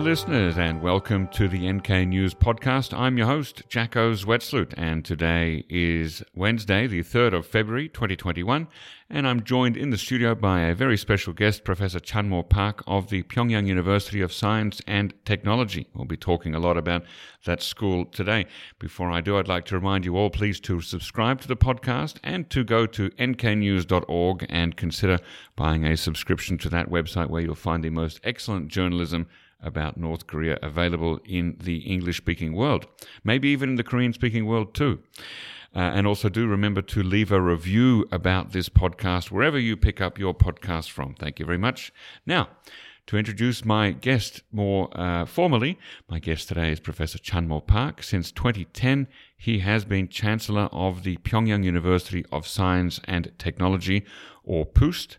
Listeners, and welcome to the NK News Podcast. I'm your host, Jacco Zwetsloot, and today is Wednesday, the 3rd of February, 2021, and I'm joined in the studio by a very special guest, Professor Chanmo Park of the Pyongyang University of Science and Technology. We'll be talking a lot about that school today. Before I do, I'd like to remind you all, please, to subscribe to the podcast and to go to nknews.org and consider buying a subscription to that website where you'll find the most excellent journalism about North Korea available in the English speaking world, maybe even in the Korean speaking world too. Uh, and also do remember to leave a review about this podcast wherever you pick up your podcast from. Thank you very much. Now, to introduce my guest more uh, formally, my guest today is Professor Chanmo Park. Since 2010, he has been Chancellor of the Pyongyang University of Science and Technology, or PUST,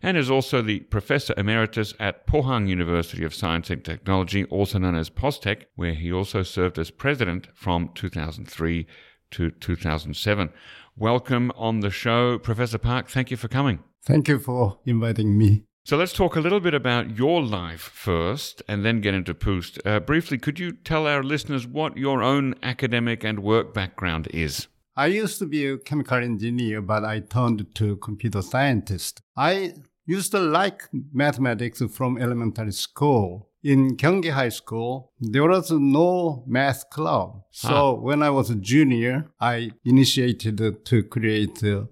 and is also the Professor Emeritus at Pohang University of Science and Technology, also known as POSTECH, where he also served as President from 2003 to 2007. Welcome on the show, Professor Park. Thank you for coming. Thank you for inviting me. So let's talk a little bit about your life first and then get into PUST. Uh, briefly, could you tell our listeners what your own academic and work background is? I used to be a chemical engineer, but I turned to computer scientist. I used to like mathematics from elementary school. In Gyeonggi High School, there was no math club. So Ah. when I was a junior, I initiated to create a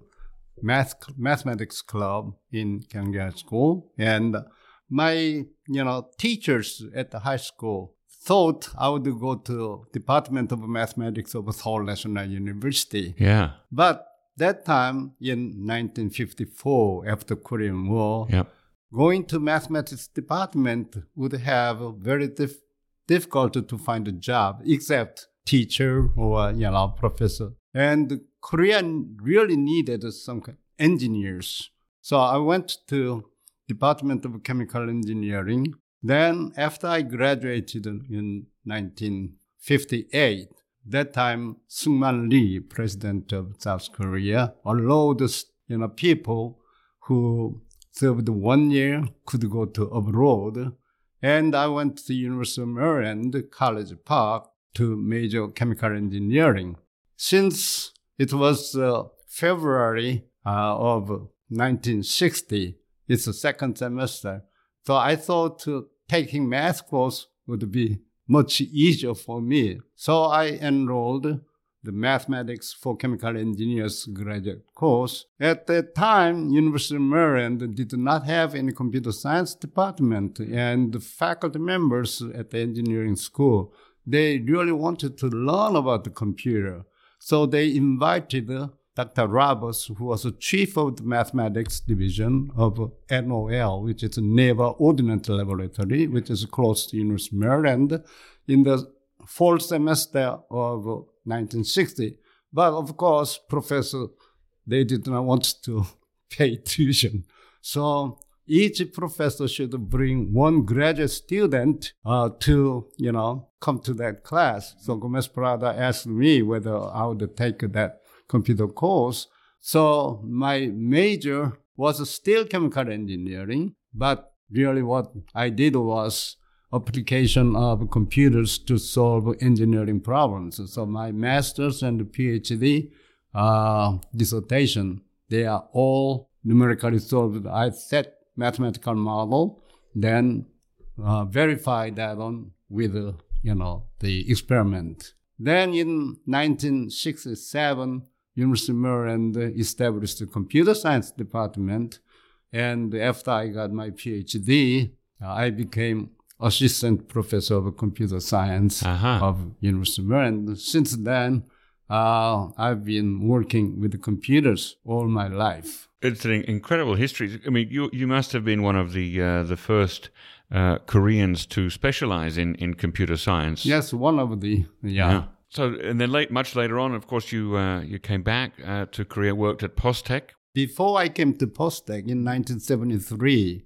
math mathematics club in Gyeonggi High School, and my you know teachers at the high school thought I would go to Department of Mathematics of Seoul National University. Yeah. But that time in 1954, after Korean War, Yep. going to mathematics department would have very dif- difficult to find a job except teacher or you know professor and korea really needed some engineers so i went to department of chemical engineering then after i graduated in 1958 that time Syngman Rhee, president of South Korea, allowed you know people who served one year could go to abroad. And I went to University of Maryland, College Park, to major chemical engineering. Since it was uh, February uh, of 1960, it's the second semester. So I thought uh, taking math course would be much easier for me. So I enrolled the Mathematics for Chemical Engineers graduate course. At that time, University of Maryland did not have any computer science department, and the faculty members at the engineering school, they really wanted to learn about the computer. So they invited uh, Dr. Roberts, who was the chief of the mathematics division of NOL, which is a Naval Ordnance Laboratory, which is close to University of Maryland, in the fall semester of 1960. But of course, professor, they did not want to pay tuition. So each professor should bring one graduate student uh, to, you know, come to that class. So Gomez Prada asked me whether I would take that computer course. So my major was still chemical engineering, but really what I did was application of computers to solve engineering problems. So my master's and PhD uh, dissertation, they are all numerically solved. I set mathematical model, then uh, verify that on with uh, you know the experiment. Then in 1967, University of Maryland established the computer science department, and after I got my PhD, I became assistant professor of computer science Aha. of University of Maryland. Since then, uh, I've been working with the computers all my life. It's an incredible history. I mean, you you must have been one of the uh, the first uh, Koreans to specialize in, in computer science. Yes, one of the yeah. So, and then late, much later on, of course, you uh, you came back uh, to Korea, worked at Postech. Before I came to Postech in 1973,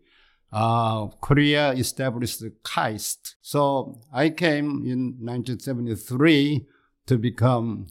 uh, Korea established the KAIST. So I came in 1973 to become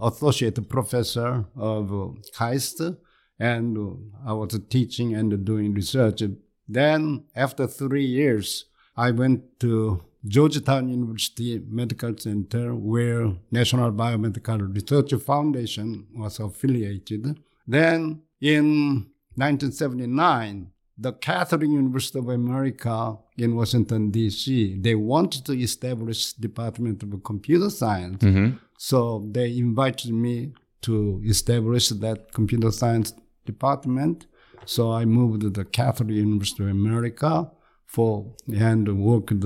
associate professor of uh, KAIST, and uh, I was teaching and doing research. Then, after three years, I went to Georgetown University Medical Center, where National Biomedical Research Foundation was affiliated. Then in 1979, the Catholic University of America in Washington, D.C., they wanted to establish Department of Computer Science. Mm-hmm. So they invited me to establish that computer science department. So I moved to the Catholic University of America for and worked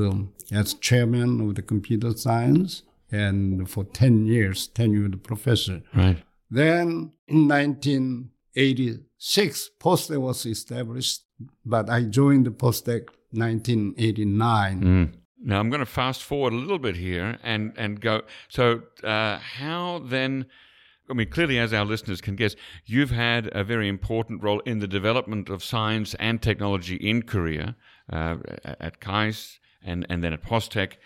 as chairman of the computer science and for 10 years, tenured professor. Right. Then in 1986, POSTECH was established, but I joined the POSTECH 1989. Now I'm going to fast forward a little bit here and and go. So uh, how then? I mean, clearly, as our listeners can guess, you've had a very important role in the development of science and technology in Korea uh, at KAIST and and then at POSTECH.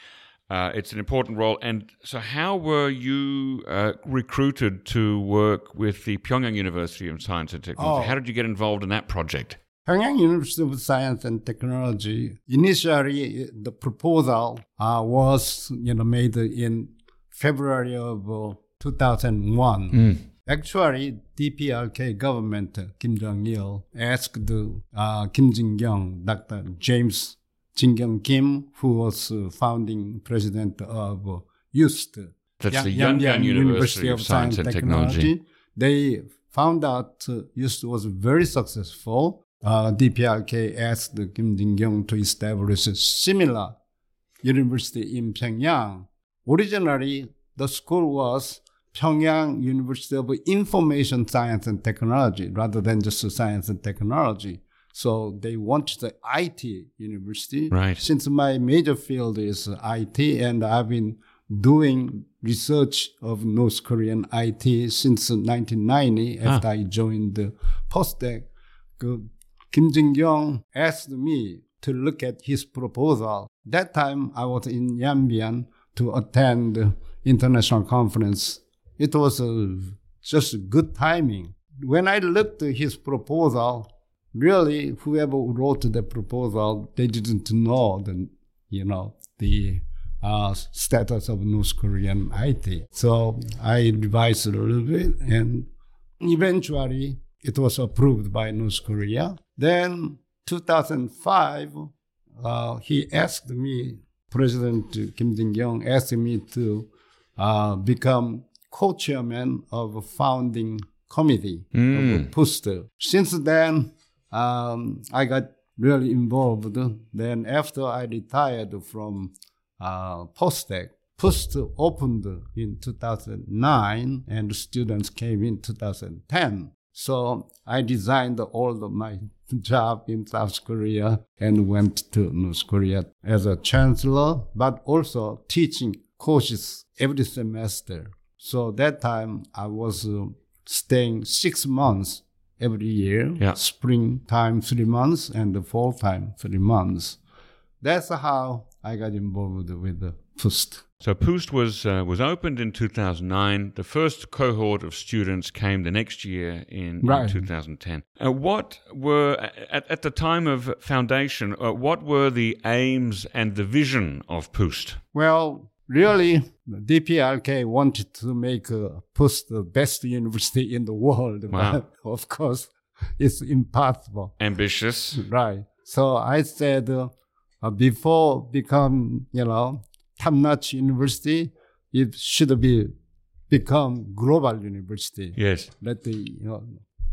Uh, it's an important role. And so, how were you uh, recruited to work with the Pyongyang University of Science and Technology? Oh. How did you get involved in that project? Pyongyang University of Science and Technology. Initially, the proposal uh, was you know made in February of uh, 2001. Actually, DPRK government, Kim Jong Il, asked uh, Kim Jin Kyung, Dr. James Jin Kyung Kim, who was uh, founding president of uh, UST, That's Ya- the Yanbian Yanbian University of Science and Technology. They found out uh, UST was very successful. Uh, DPRK asked Kim Jin Kyung to establish a similar university in Pyongyang. Originally, the school was Pyongyang University of Information Science and Technology rather than just science and technology. So they wanted the IT university. Right. Since my major field is IT and I've been doing research of North Korean IT since 1990 after I joined the POSTECH. 그 Kim Jin-kyung asked me to look at his proposal. That time I was in Yanbian to attend international conference. It was uh, just good timing. When I looked at his proposal, really whoever wrote the proposal, they didn't know the, you know, the uh, status of North Korean IT. So I revised a little bit and eventually it was approved by North Korea. Then 2005, uh, he asked me, President Kim Jin-kyung asked me to uh, become co-chairman of a founding committee of PUST. Since then, um, I got really involved. Then after I retired from uh, POSTECH, PUST opened in 2009 and students came in 2010. So I resigned all of my job in South Korea and went to North Korea as a chancellor, but also teaching courses every semester. So that time I was uh, staying six months every year, Yeah. springtime three months and the fall time three months. That's how I got involved with the So PUST was uh, was opened in 2009. The first cohort of students came the next year in, in 2010. Uh, what were at, at the time of foundation? Uh, what were the aims and the vision of PUST? Well, really, DPRK wanted to make uh, PUST the best university in the world, Wow. but of course, it's impossible. Ambitious. Right. So I said, uh, before become, you know, top-notch university, it should be become global university. Yes. Let the you know,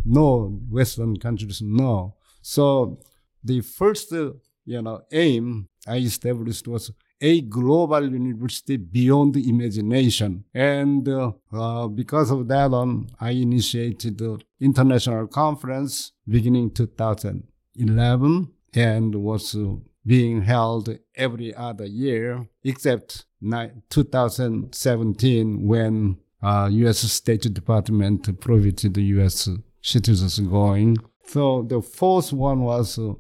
no Western countries know. So the first, you know, aim I established was a global university beyond imagination. And uh, uh, because of that, um, I initiated the international conference beginning 2011 and was uh, being held every other year except 2017 when uh, U.S. State Department prohibited U.S. citizens going. So the fourth one was uh,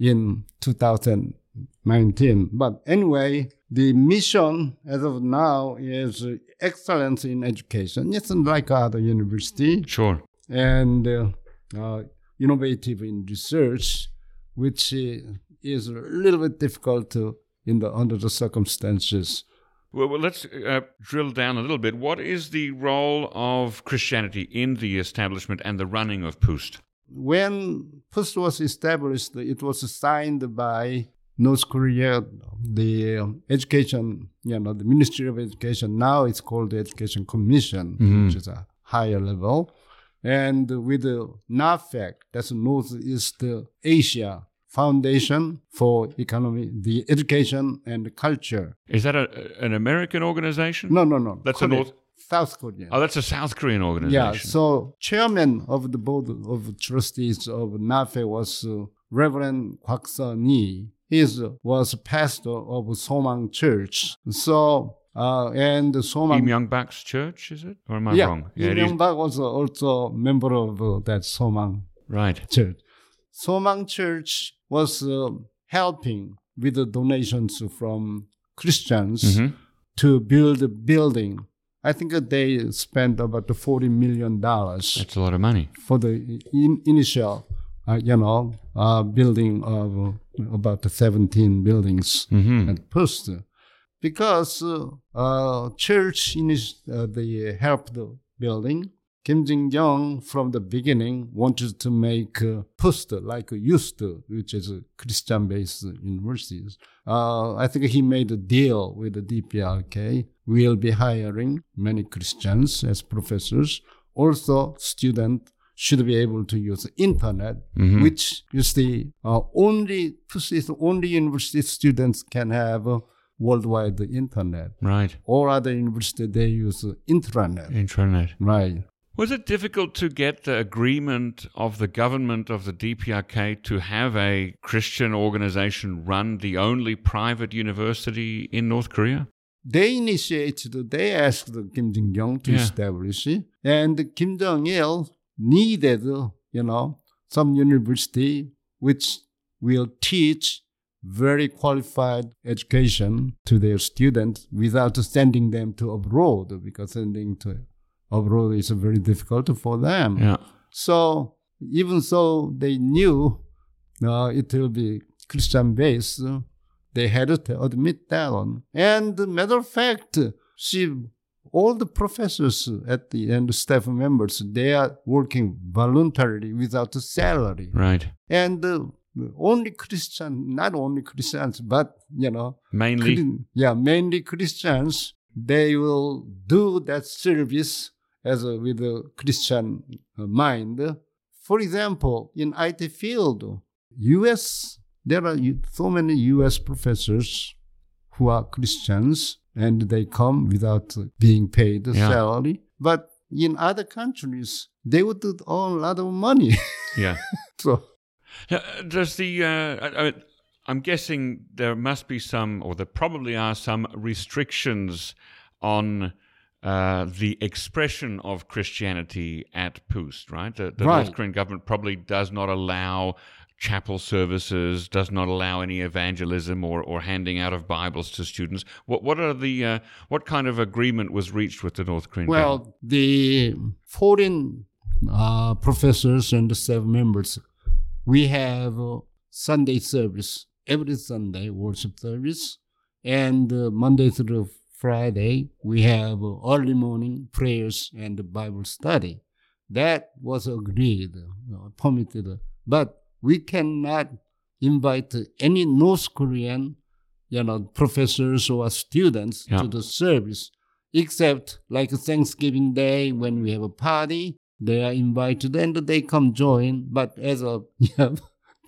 in 2019. But anyway, the mission as of now is excellence in education. It's like other university Sure. and uh, uh, innovative in research, which uh, is a little bit difficult to in the under the circumstances. Well, well let's uh, drill down a little bit. What is the role of Christianity in the establishment and the running of PUST? When PUST was established, it was signed by North Korea, the um, education, you know, the Ministry of Education. Now it's called the Education Commission, Mhm. which is a higher level. And with the NAFEC, that's Northeast Asia Foundation for Economy, the Education and Culture. Is that a, an American organization? No, no, no. That's a North- South Korean. Oh, that's a South Korean organization. Yeah, so chairman of the board of trustees of NAFE was uh, Reverend Kwak Sun-hee. He was pastor of Somang Church. So, uh, and Im Somang, Myung-bak's church, is it? Or am I yeah, wrong? Im it is. Myung-bak was also member of uh, that Somang Right. Church. Somang Church was uh, helping with the donations from Christians hmm to build a building. I think they spent about $40 million That's a lot of money. for the in, initial, uh, you know, uh, building of uh, about 17 buildings hmm at PUST. Because uh, uh, church init- uh, they helped the building. Kim Jin-young from the beginning wanted to make uh, PUST like YUST, which is a Christian-based universities. Uh, I think he made a deal with the DPRK. We'll be hiring many Christians as professors. Also, students should be able to use internet, Mhm. which is the uh, only is only university students can have a worldwide internet. Right. All other universities they use intranet. Intranet. Right. Was it difficult to get the agreement of the government of the DPRK to have a Christian organization run the only private university in North Korea? They initiated, they asked Kim Jong-un to Yeah. establish it. And Kim Jong-il needed, you know, some university which will teach very qualified education to their students without sending them to abroad because sending to abroad is very difficult for them. Yeah. So even though they knew uh, it will be Christian based, they had to admit that one. And matter of fact, she, all the professors at the end, staff members, they are working voluntarily without a salary. Right. And uh, only Christian, not only Christians, but you know, Mainly. Yeah, mainly Christians, they will do that service as a, with a Christian uh, mind. For example, in IT field, U.S. there are so many U.S. professors who are Christians and they come without being paid Yeah. salary. But in other countries, they would earn a lot of money. Yeah. so Uh, Does the uh, I, I, I'm guessing there must be some, or there probably are some restrictions on uh, the expression of Christianity at PUST, right? The, the Right. North Korean government probably does not allow chapel services, does not allow any evangelism or, or handing out of Bibles to students. What what are the uh, what kind of agreement was reached with the North Korean government? Well, the foreign uh, professors and the staff members, we have Sunday service every Sunday, worship service, and uh, Monday through Friday we have early morning prayers and Bible study. That was agreed, uh, permitted, but we cannot invite any North Korean, you know, professors or students Yeah. to the service except like Thanksgiving Day when we have a party, they are invited and they come join. But as a you have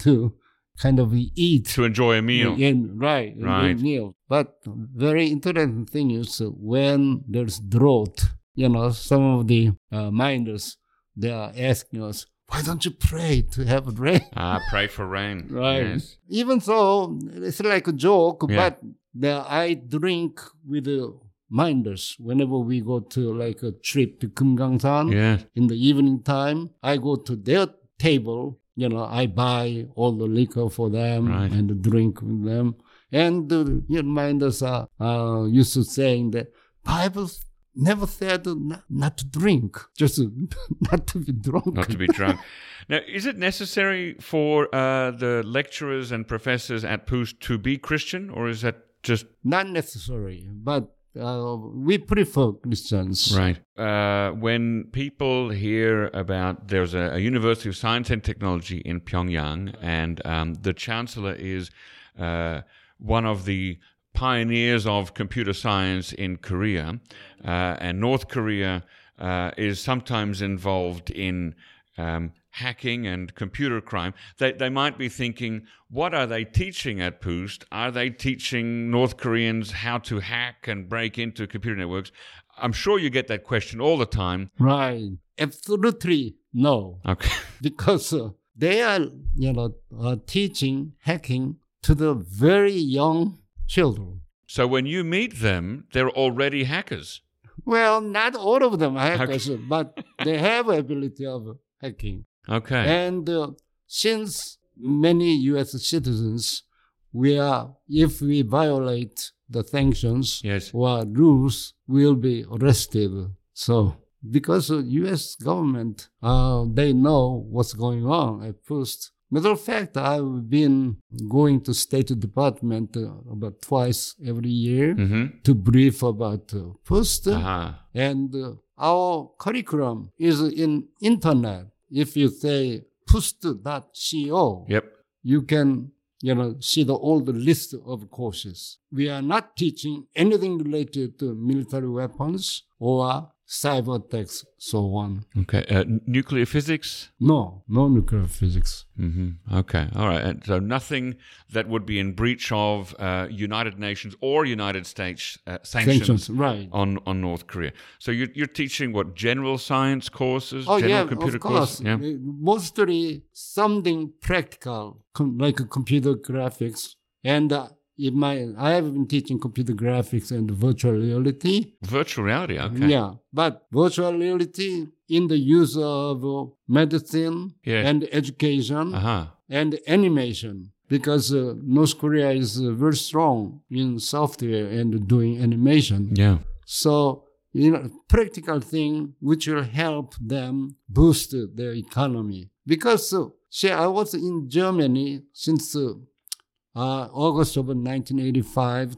to kind of eat, to enjoy a meal. Yeah, right, a Right. meal. But very interesting thing is when there's drought, you know, some of the uh, minders they are asking us, why don't you pray to have rain? Ah, pray for rain. Right. Yes. Even so, it's like a joke, Yeah. but the, I drink with the minders whenever we go to like a trip to Kumgangsan Yeah. in the evening time. I go to their table, you know, I buy all the liquor for them Right. and drink with them. And the you know, minders are uh, used to saying that Bible never said not, not to drink, just not to be drunk. Not to be drunk. now, is it necessary for uh, the lecturers and professors at PUST to be Christian, or is that just not necessary, but uh, we prefer Christians. Right. Uh, when people hear about there's a, a, University of Science and Technology in Pyongyang, and um, the chancellor is uh, one of the pioneers of computer science in Korea, uh, and North Korea uh, is sometimes involved in um, hacking and computer crime, they, they might be thinking, what are they teaching at PUST? Are they teaching North Koreans how to hack and break into computer networks? I'm sure you get that question all the time. Right. Absolutely no. Okay. because uh, they are, you know, uh, teaching hacking to the very young children. So when you meet them, they're already hackers. Well, not all of them are hackers, okay. but they have ability of hacking. Okay. And uh, since many U.S. citizens, we are, if we violate the sanctions yes. or rules, will be arrested. So because the U.S. government, uh, they know what's going on at first. Matter of fact, I've been going to State Department uh, about twice every year mm-hmm. to brief about uh, PUST. Uh-huh. And uh, our curriculum is in internet if you say pust.co, yep. you can you know see the old list of courses. We are not teaching anything related to military weapons or cyber attacks, so on. Okay. Uh, nuclear physics? No, no nuclear physics. Mm-hmm. Okay. All right. And so nothing that would be in breach of uh, United Nations or United States uh, sanctions, sanctions, right. on, on North Korea. So you're, you're teaching what, general science courses? Oh, general yeah, computer of course. Courses? Yeah. Uh, mostly something practical, com- like computer graphics. And uh, in my I have been teaching computer graphics and virtual reality. Virtual reality, okay. Yeah, but virtual reality in the use of medicine yes. and education uh-huh. and animation because uh, North Korea is uh, very strong in software and doing animation. Yeah. So you know, practical thing which will help them boost their economy. Because, uh, see, I was in Germany since uh, August of 1985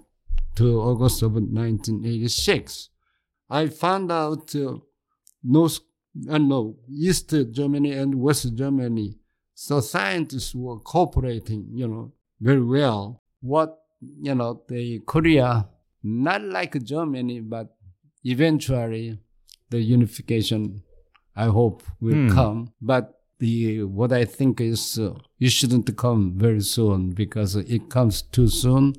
to August of 1986. I found out uh, North, uh, no, East Germany and West Germany, so scientists were cooperating, you know, very well. What, you know, the Korea, not like Germany, but eventually the unification, I hope, will Hmm. come. But the what I think is uh, it shouldn't come very soon because it comes too soon.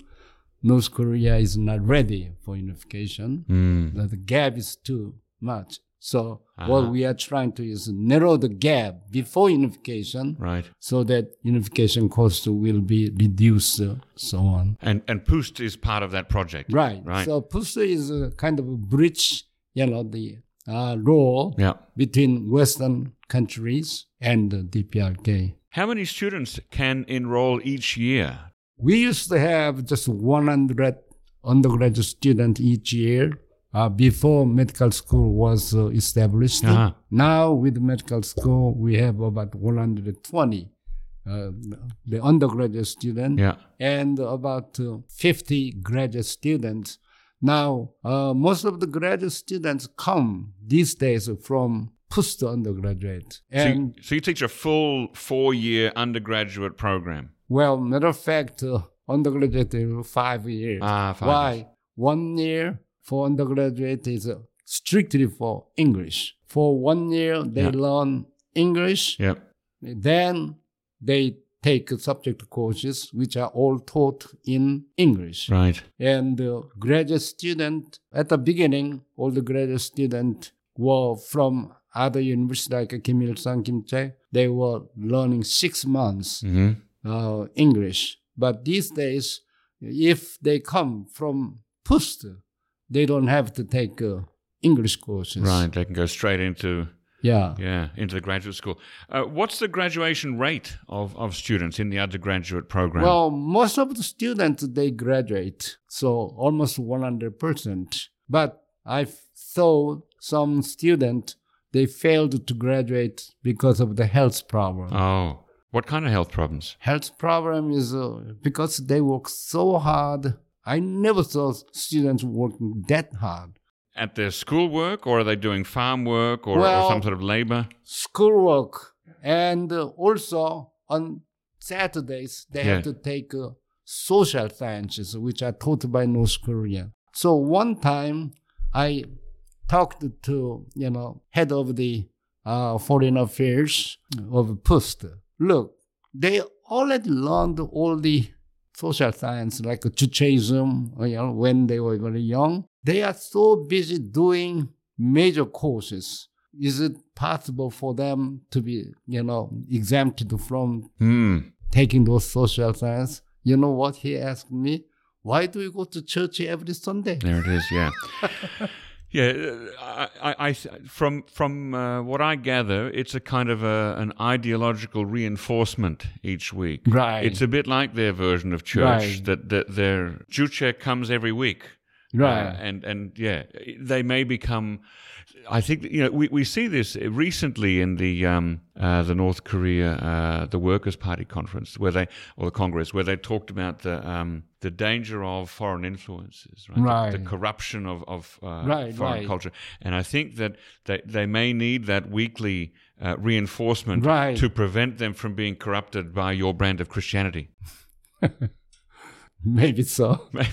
North Korea is not ready for unification. Mm. The, gap is too much. So Uh-huh. what we are trying to is narrow the gap before unification, Right. so that unification cost will be reduced, uh, so on. And and PUST is part of that project. Right. Right. So PUST is a kind of a bridge, you know, the uh, role yeah. between Western countries and the DPRK. How many students can enroll each year? We used to have just 100 undergraduate students each year uh, before medical school was uh, established. Uh-huh. Now, with medical school, we have about 120 uh, the undergraduate students Yeah. and about uh, 50 graduate students. Now, uh, most of the graduate students come these days from PUST undergraduate. So you, so you teach a full four year undergraduate program. Well, matter of fact, uh, undergraduate is five years. Ah, five Why? years. One year for undergraduate is uh, strictly for English. For one year, they Yeah. learn English. Yep. Then they take subject courses, which are all taught in English. Right. And the graduate student, at the beginning, all the graduate students were from other universities like Kim Il-sung, Kim Chaek. They were learning six months hmm uh, English. But these days, if they come from PUST, they don't have to take uh, English courses. Right. They can go straight into Yeah. yeah into the graduate school. Uh, what's the graduation rate of, of students in the undergraduate program? Well, most of the students they graduate, so almost 100%. But I so some student they failed to graduate because of the health problem. Oh, what kind of health problems? Health problem is uh, because they work so hard. I never saw students working that hard. At their schoolwork, or are they doing farm work or, Well- or some sort of labor? Schoolwork and uh, also on Saturdays they Yeah. have to take uh, social sciences, which are taught by North Korea. So one time I talked to you know head of the uh, foreign affairs of PUST. Look, they already learned all the social science like Judaism, you know, when they were very young. They are so busy doing major courses. Is it possible for them to be, you know, exempted from Hmm. taking those social science? You know what he asked me? Why do you go to church every Sunday? There it is. Yeah. Yeah, uh, I, I, I, from from uh, what I gather, it's a kind of a, an ideological reinforcement each week. Right. It's a bit like their version of church Right. that, that their Juche comes every week. Right. Uh, and and yeah, they may become. I think you know we, we see this recently in the um, uh, the North Korea uh, the Workers' Party conference where they or the Congress where they talked about the um, the danger of foreign influences, right? The- Right. The, corruption of of uh, Right, foreign right. culture, and I think that they they may need that weekly uh, reinforcement Right. to prevent them from being corrupted by your brand of Christianity. Maybe so. Maybe.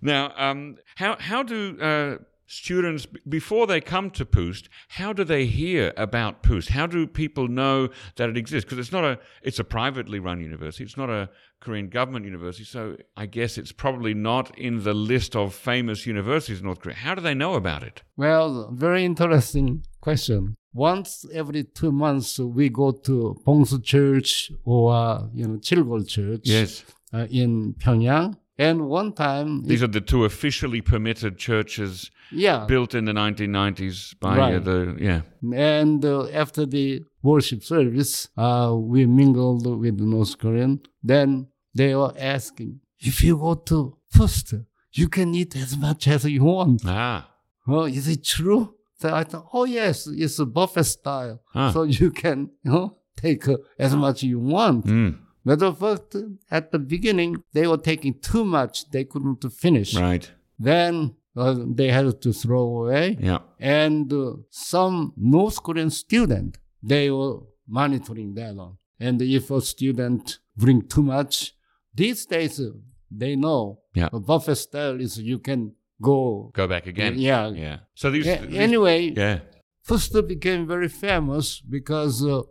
Now, um, how how do uh, students before they come to PUST? How do they hear about PUST? How do people know that it exists? Because it's not a it's a privately run university. It's not a Korean government university. So I guess it's probably not in the list of famous universities in North Korea. How do they know about it? Well, very interesting question. Once every two months, we go to Bongsu Church or uh, you know Chilgol Church Yes, uh, in Pyongyang. And one time, these are the two officially permitted churches yeah, built in the 1990s by uh, the yeah. and uh, after the worship service, uh, we mingled with the North Korean. Then they were asking, if you go to first, you can eat as much as you want. Ah, Oh, is it true? So I thought, oh yes, it's a buffet style. Ah. So you can, you know, take uh, as much you want. mm, Matter of fact, at the beginning, they were taking too much. They couldn't finish. right. Then uh, they had to throw away. Yeah. And uh, some North Korean student, they were monitoring that one. And if a student bring too much, these days uh, they know Yeah. a buffet style is you can go. Go back again. Yeah. Yeah. So these. A- these- anyway, yeah. Fuster became very famous because uh,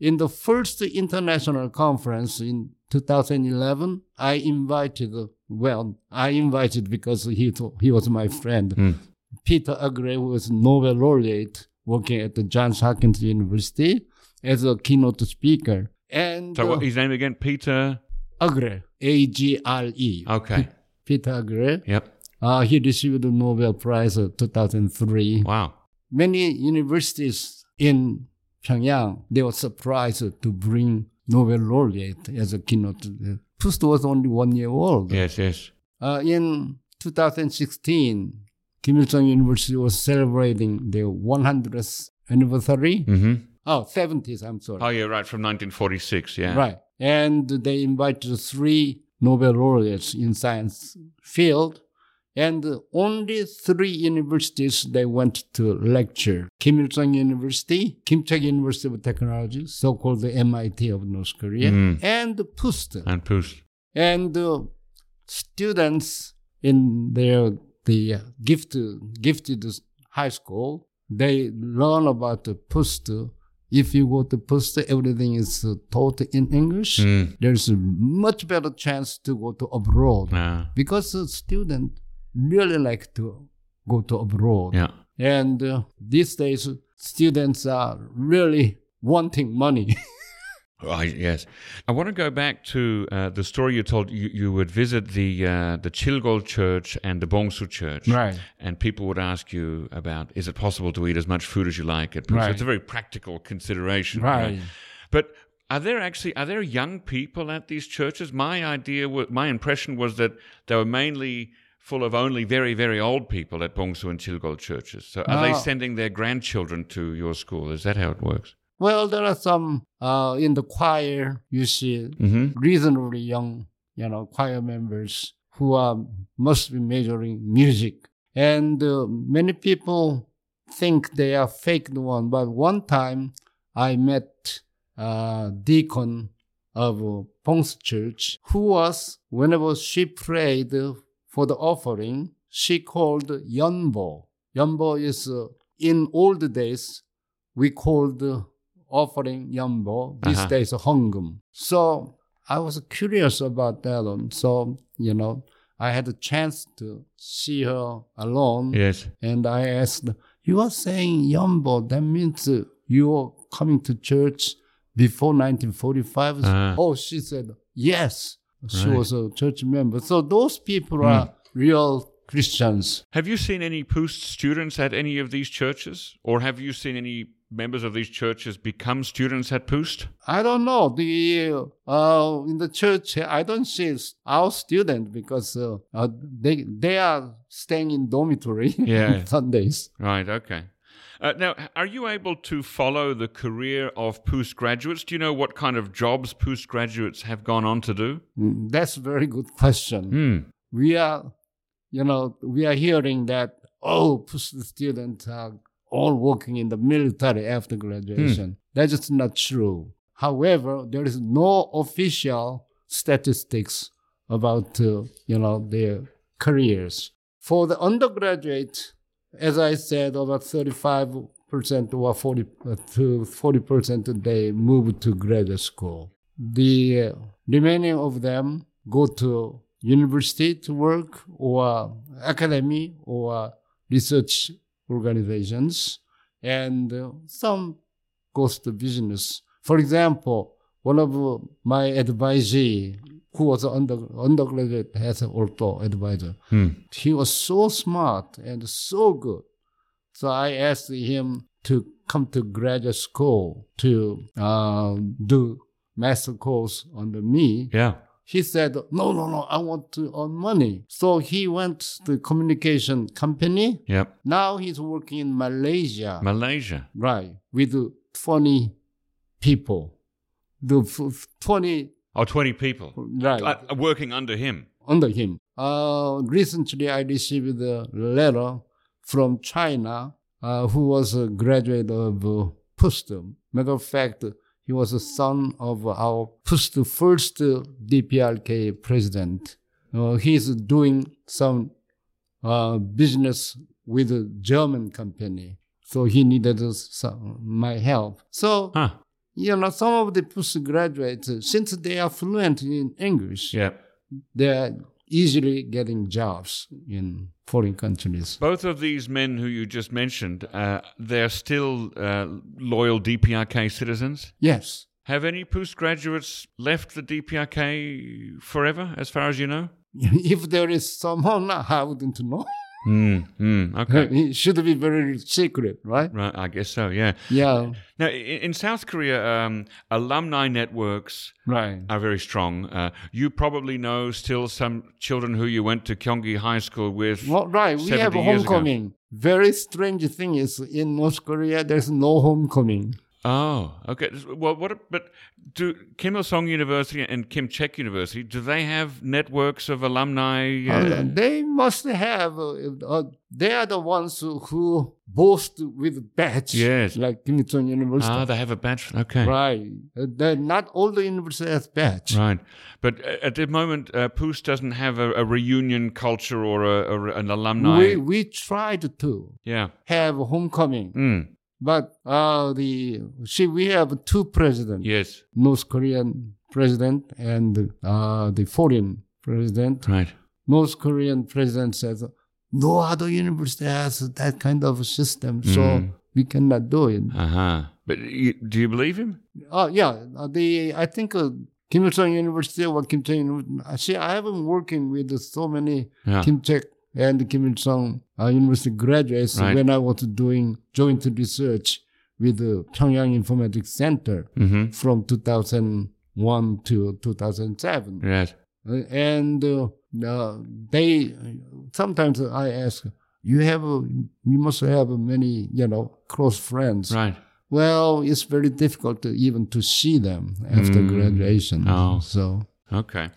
in the first international conference in 2011, I invited, uh, well, I invited because he, he was my friend, Hmm. Peter Agre, who was Nobel laureate working at the Johns Hopkins University as a keynote speaker. And So uh, what, his name again? Peter. Agre, A-G-R-E, Okay. Peter Agre, Yep. uh, he received the Nobel Prize in 2003. Wow. many universities in Pyongyang, they were surprised to bring Nobel laureate as a keynote. Pust was only one year old. Yes. Yes. Uh, in 2016, Kim Il-sung University was celebrating their 100th anniversary. Mm-hmm. Oh, 70th, I'm sorry. Oh yeah. Right. From 1946. Yeah. Right. And they invited three Nobel laureates in science field. And only three universities they went to lecture. Kim Il-sung University, Kim Chaek University of Technology, so-called the MIT of North Korea, Mm. and PUST. And PUST. And uh, students in their the uh, gifted gifted high school, they learn about the PUST. If you go to PUST, everything is uh, taught in English. Mm. There's a much better chance to go to abroad Ah. because the student really like to go to abroad. Yeah. And uh, these days, students are really wanting money. Oh, yes. I want to go back to uh, the story you told. You, you would visit the uh, the Chilgol Church and the Bongsu Church, Right. And people would ask you about: Is it possible to eat as much food as you like at? Right. It's a very practical consideration, Right. But are there actually are there young people at these churches? My idea, wa- my impression was that they were mainly full of only very, very old people at Bongsu and Chilgol churches. So are they Ah. sending their grandchildren to your school? Is that how it works? Well, there are some uh, in the choir. You see, Mm-hmm. reasonably young, you know, choir members who are must be majoring music, and uh, many people think they are fake one. But one time, I met a deacon of uh, Bongsu church who was whenever she prayed for the offering, she called Yonbo. Yonbo is uh, in old days we called offering Yonbo. These Uh-huh. days Hongum. So I was curious about that one. So you know, I had a chance to see her alone. Yes. And I asked, You are saying Yombo, that means uh, you are coming to church before 1945? Ah. Oh, she said, Yes. She Right. Hmm. was a church member. So those people are real Christians. Have you seen any PUST students at any of these churches? Or have you seen any members of these churches become students at PUST? I don't know. The uh, in the church, I don't see our student because uh, uh, they they are staying in dormitory Yeah. on Sundays. Right, okay. Uh, now, are you able to follow the career of PUST graduates? Do you know what kind of jobs PUST graduates have gone on to do? Mm, That's a very good question. Hmm. we are, you know, we are hearing that oh, PUST students are all working in the military after graduation. That's just not true. However, there is no official statistics about uh, you know their careers. For the undergraduate, as I said, about thirty-five percent or forty uh, to forty percent they move to graduate school. The uh, remaining of them go to university to work or academy or research organizations and uh, some goes to business. For example, one of my advisee who was an under, undergraduate as an ortho advisor, Hmm. he was so smart and so good. So I asked him to come to graduate school to uh, do master course under me. Yeah. He said, no, no, no, I want to earn money. So he went to communication company. Yep. Now he's working in Malaysia, Malaysia. right, with 20 people. The f- 20, Oh, 20 people. right, Uh, working under him. under him. Uh, recently, I received a letter from China, uh, who was a graduate of uh, PUST. Matter of fact, he was a son of our PUST first uh, DPRK president. Uh, he's doing some uh, business with a German company, so he needed some, my help. So Huh. You know, some of the PUST graduates, uh, since they are fluent in English, Yeah. they're easily getting jobs in foreign countries. Both of these men who you just mentioned, uh, they're still uh, loyal DPRK citizens. Yes. Have any PUST graduates left the DPRK forever, as far as you know? if there is someone, I wouldn't know. Hmm. Hmm. Okay. it should be very secret, right? Right. I guess so. Yeah. Yeah, Now, in South Korea, um, alumni networks right. are very strong. Uh, you probably know still some children who you went to Gyeonggi High School with. Well, right. We 70 have years ago. homecoming. Very strange thing is in North Korea, there's no homecoming. Oh, okay. Well, what? But do Kim Il Sung University and Kim Chaek University do they have networks of alumni? Uh, Uh, they must have. Uh, uh, they are the ones who, boast with badge. Yes. Like Kim Il Sung University. ah, they have a badge. Okay. Right. Uh, not all the universities have badge. Right. But uh, at the moment, uh, PUST doesn't have a, a reunion culture or, a, or an alumni. We we tried to yeah. have a homecoming, Mm. But uh, the see we have two presidents, Yes. North Korean president and uh, the foreign president. Right. North Korean president says no other university has that kind of system, so Mm. we cannot do it. Uh huh. But you, do you believe him? Uh, yeah, uh, the I think uh, Kim Il Sung University or Kim University. See, I have been working with so many Yeah. Kim Chaek and Kim Il Sung uh, University graduates Right. when I was doing joint research with the Pyongyang Informatics Center Mm-hmm. from 2001 to 2007. Yes. Uh, and uh, uh, they sometimes I ask, you have a, you must have many you know close friends. Right. Well, it's very difficult to even to see them after Mm. graduation. Oh. So Okay.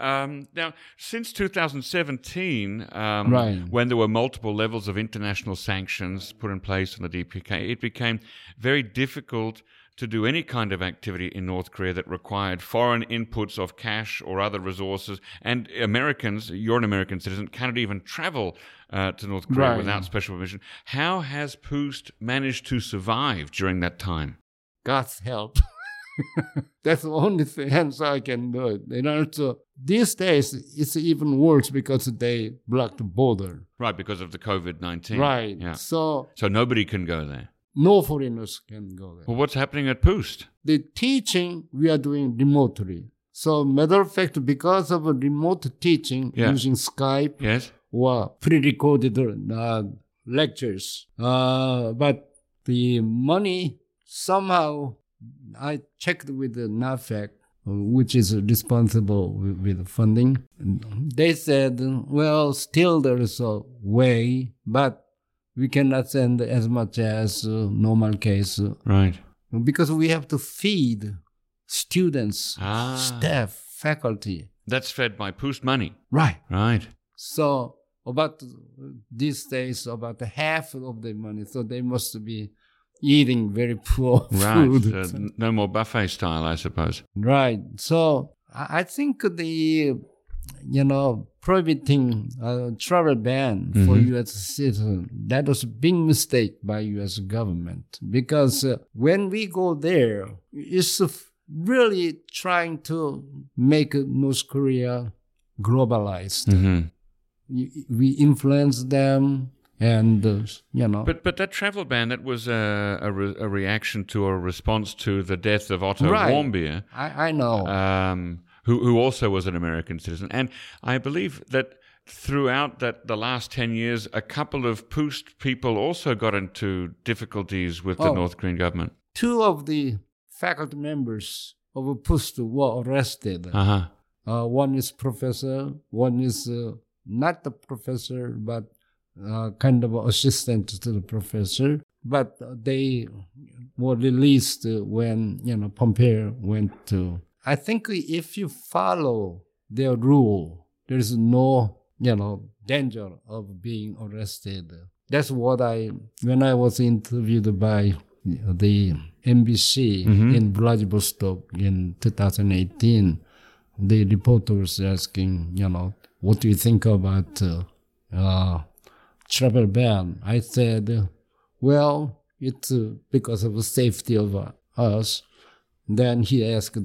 Um, now, since 2017, um, Right. when there were multiple levels of international sanctions put in place on the DPK, it became very difficult to do any kind of activity in North Korea that required foreign inputs of cash or other resources. And Americans, you're an American citizen, cannot even travel uh, to North Korea Right. without special permission. How has PUST managed to survive during that time? God's help. That's the only thing I can do it. And also these days it's even worse because they blocked the border. Right, because of the COVID 19. Right. Yeah. So So nobody can go there. no foreigners can go there. Well, what's happening at PUST? the teaching we are doing remotely. So matter of fact, because of remote teaching Yeah. using Skype Yes? or pre-recorded uh, lectures, uh, but the money somehow I checked with the NAFEC, which is responsible with, funding. They said, well, still there is a way, but we cannot send as much as uh, normal case uh, Right. because we have to feed students, Ah. staff, faculty. That's fed by PUST money. Right. Right. So about these days, about half of the money. So they must be eating very poor Right. food. Uh, no more buffet style, I suppose. Right. So I think the you know prohibiting uh, travel ban for Mhm. U.S. citizens that was a big mistake by U.S. government because uh, when we go there, it's really trying to make North Korea globalized. hmm We influence them, and uh, you know. But but that travel ban that was a, a, re- a reaction to a response to the death of Otto Right. Warmbier, I, I know. um, who who also was an American citizen, and I believe that throughout that the last ten years, a couple of PUST people also got into difficulties with the Oh. North Korean government. Two of the faculty members of PUST were arrested. Uh huh. Uh, one is professor, one is uh, not the professor, but uh, kind of assistant to the professor. But they were released when you know Pompeo went to. I think if you follow their rule, there is no you know danger of being arrested. That's what I when I was interviewed by the NBC Mhm. in Vladivostok in 2018 the reporter was asking, you know, what do you think about uh, uh, travel ban? I said, well, it's uh, because of the safety of uh, us. Then he asked,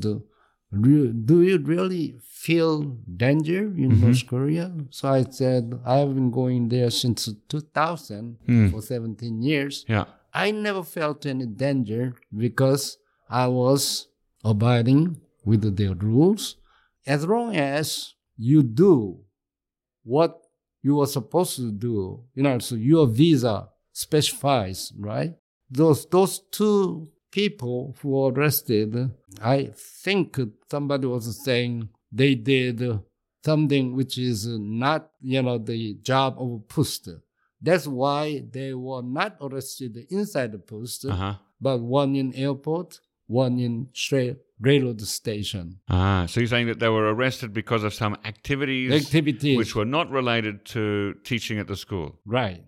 "Re- do you really feel danger in North Korea? So I said, I've been going there since 2000 Hmm. for 17 years. Yeah. I never felt any danger because I was abiding with the rules. As long as you do what you were supposed to do, you know, so your visa specifies, right? Those those two people who were arrested, I think somebody was saying they did something which is not, you know, the job of a post. That's why they were not arrested inside the post, Uh huh. but one in airport, one in straight railroad station. Ah, so you're saying that they were arrested because of some activities Activities. which were not related to teaching at the school. right.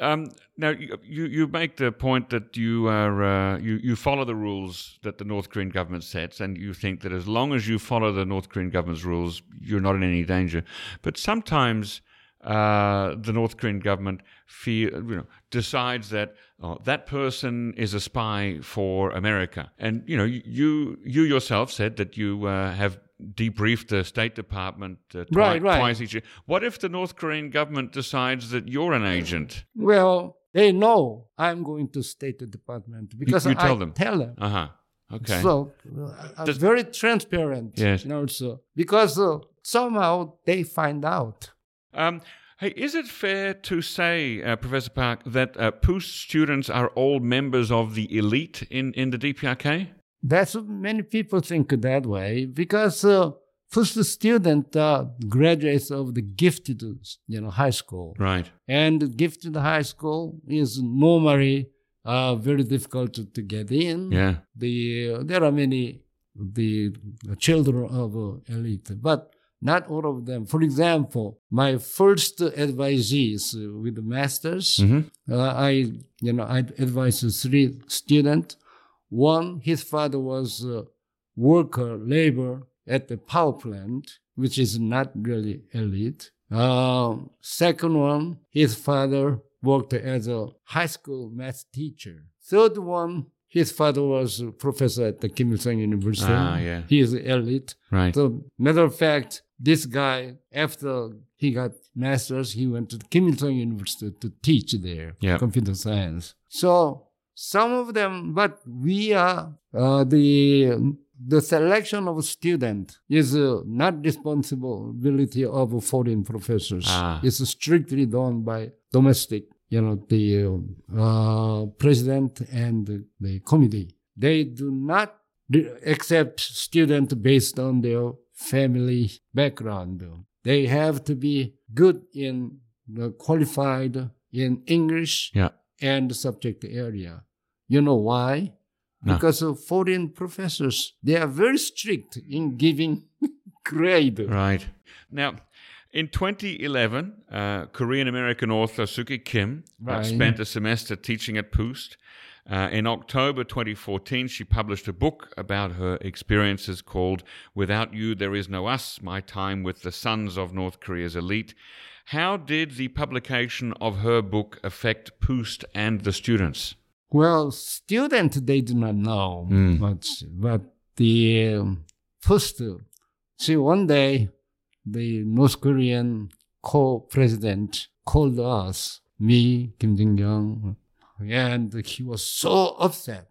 Um, now you, you you make the point that you are uh, you you follow the rules that the North Korean government sets, and you think that as long as you follow the North Korean government's rules, you're not in any danger. But sometimes uh, the North Korean government feel you know decides that oh, that person is a spy for America, and you know you you yourself said that you uh, have debriefed the State Department uh, twi- Right, right. twice each year. What if the North Korean government decides that you're an agent? Well, they know I'm going to State Department because you tell I them? tell them. Uh huh. Okay. So uh, I'm Does- very transparent. Yes. You know, so because uh, somehow they find out. Um, hey, is it fair to say, uh, Professor Park, that uh, PUST students are all members of the elite in, in the DPRK? That's what many people think that way because uh, first student uh, graduates of the gifted, you know, high school. Right. And gifted high school is normally uh, very difficult to, to get in. Yeah. The uh, there are many the children of uh, elite, but not all of them. For example, my first advisees with the masters, hmm uh, I you know I advised three students. One, his father was a worker labor at the power plant, which is not really elite. Uh, second one, his father worked as a high school math teacher. Third one, his father was a professor at the Kim Il Sung University. Ah, yeah. He is elite. Right. So, matter of fact, this guy, after he got master's, he went to the Kim Il Sung University to teach there, Yeah. computer science. So, some of them, but we are uh, the the selection of student is uh, not responsibility of foreign professors. Ah. It's strictly done by domestic, you know, the uh, president and the committee. They do not re- accept student based on their family background. They have to be good in the qualified in English Yeah. and subject area. You know why? No. Because of foreign professors, they are very strict in giving grade. Right. Now, in 2011, uh, Korean American author Suki Kim uh, spent a semester teaching at PUST. Uh, in October 2014, she published a book about her experiences called Without You, There Is No Us My Time with the Sons of North Korea's Elite. How did the publication of her book affect PUST and the students? Well, student they do not know Mm. much, but the um, first, see, one day the North Korean co-president called us, me, Kim Jong-young, and he was so upset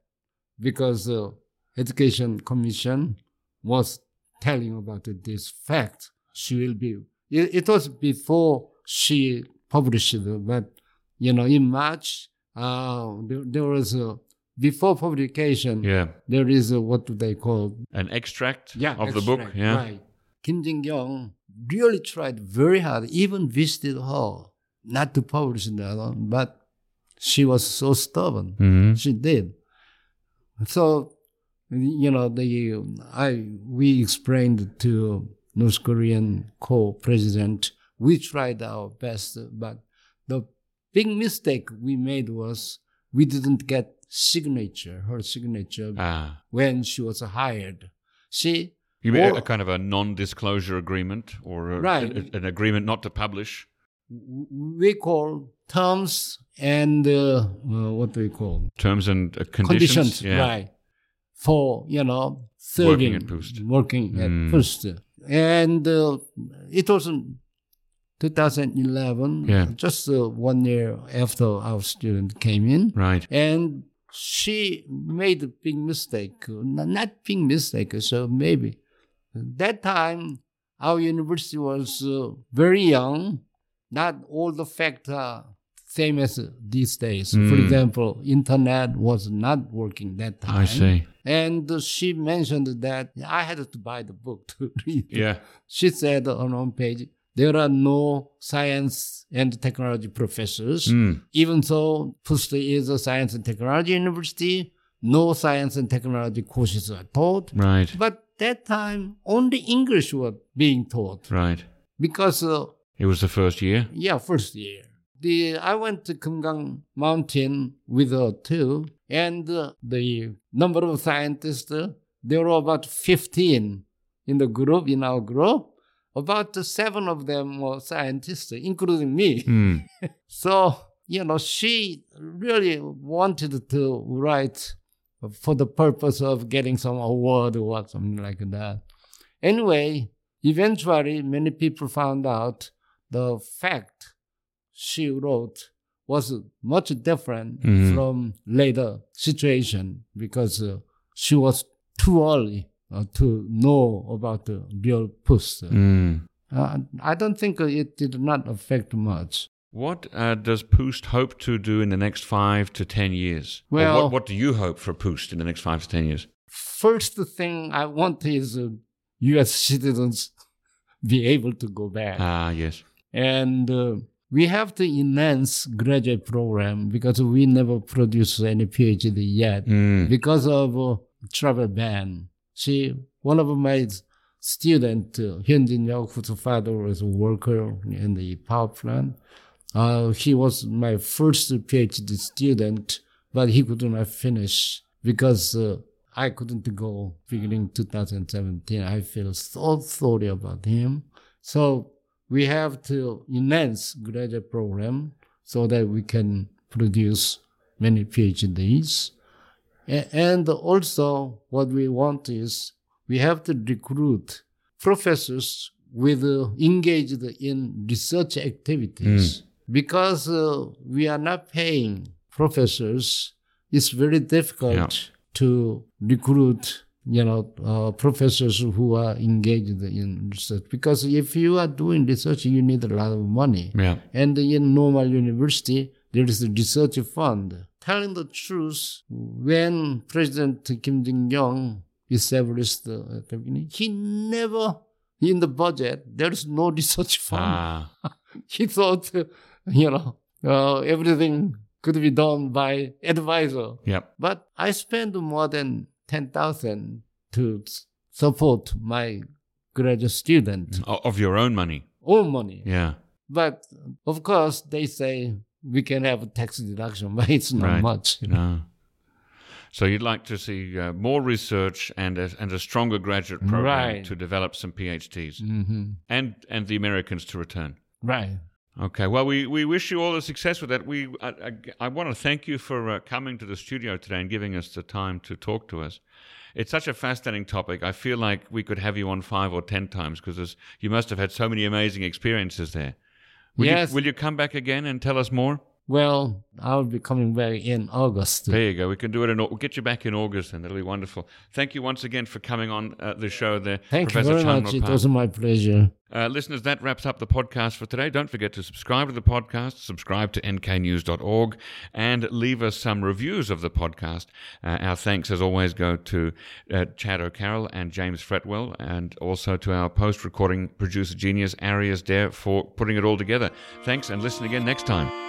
because the Education Commission was telling about this fact. She will be. It, it was before she published it, but you know, in March, uh, there, there was a before publication. Yeah. There is a, what do they call? An extract Yeah, of the book? extract, Yeah. Right. Kim Jin Young really tried very hard, even visited her, not to publish that one, but she was so stubborn. hmm She did. So, you know, the I we explained to North Korean co-president. We tried our best, but the big mistake we made was we didn't get signature, her signature Ah. when she was hired. She You mean a, Or- a kind of a non-disclosure agreement or a, Right. a- an agreement not to publish? we call terms and uh, uh, what do we call Terms and uh, conditions. Yeah. right? For you know, serving Working at PUST. working Mm. at PUST, and uh, it was in 2011. Yeah. just uh, one year after our student came in, Right. and she made a big mistake. Not big mistake, so maybe that time our university was uh, very young. Not all the facts same as these days. For Mm. example, internet was not working that time. I see. And she mentioned that I had to buy the book to read. Yeah. She said on one page, there are no science and technology professors. Mm. Even though Pusta is a science and technology university, no science and technology courses are taught. Right. But that time, only English were being taught Right. because, uh, It was the first year. yeah, first year. The I went to Kumgang Mountain with her too, and uh, the number of scientists uh, there were about fifteen in the group in our group. About seven of them were scientists, including me. Mm. So, you know, she really wanted to write for the purpose of getting some award or something like that. Anyway, eventually, many people found out the fact she wrote was much different Mhm. from later situation because uh, she was too early uh, to know about the real PUST. Mm. Uh, I don't think it did not affect much. What uh, does PUST hope to do in the next five to ten years? Well- what, what do you hope for PUST in the next five to ten years? first thing I want is uh, U.S. citizens be able to go back. Ah, yes. And uh, we have to enhance graduate program because we never produce any PhD yet Mm. because of uh, travel ban. See, one of my student, uh, Hyunjin Yao, whose father was a worker in the power plant, uh, he was my first PhD student, but he could not finish because uh, I couldn't go beginning 2017. I feel so sorry about him. So we have to enhance graduate program so that we can produce many PhDs. And also, what we want is we have to recruit professors with uh, engaged in research activities because uh, we are not paying professors. It's very difficult Yeah. to recruit, you know, uh, professors who are engaged in research because if you are doing research, you need a lot of money. Yeah. And in normal university, there is a research fund. Telling the truth, when President Kim Jong-un established the company, he never, in the budget, there is no research fund. Ah, He thought, you know, uh, everything could be done by advisor. yep. But I spent more than 10,000 to support my graduate student. Of your own money. All money. Yeah. But of course, they say we can have a tax deduction, but it's not Right. much. No. So you'd like to see uh, more research and a, and a stronger graduate program Right. to develop some PhDs hmm and and the Americans to return. Right. Okay. Well, we, we wish you all the success with that. We I, I, I want to thank you for uh, coming to the studio today and giving us the time to talk to us. It's such a fascinating topic. I feel like we could have you on five or ten times because you must have had so many amazing experiences there. Will Yes. You, will you come back again and tell us more? Well, I'll be coming back in August. There you go. We can do it in. We'll get you back in August, and that'll be wonderful. Thank you once again for coming on uh, the show. There, Thank Professor you very much. It was my pleasure. Uh, listeners, that wraps up the podcast for today. Don't forget to subscribe to the podcast, subscribe to nknews.org, and leave us some reviews of the podcast. Uh, our thanks, as always, go to uh, Chad O'Carroll and James Fretwell, and also to our post recording producer genius, Arias Dare, for putting it all together. Thanks, and listen again next time.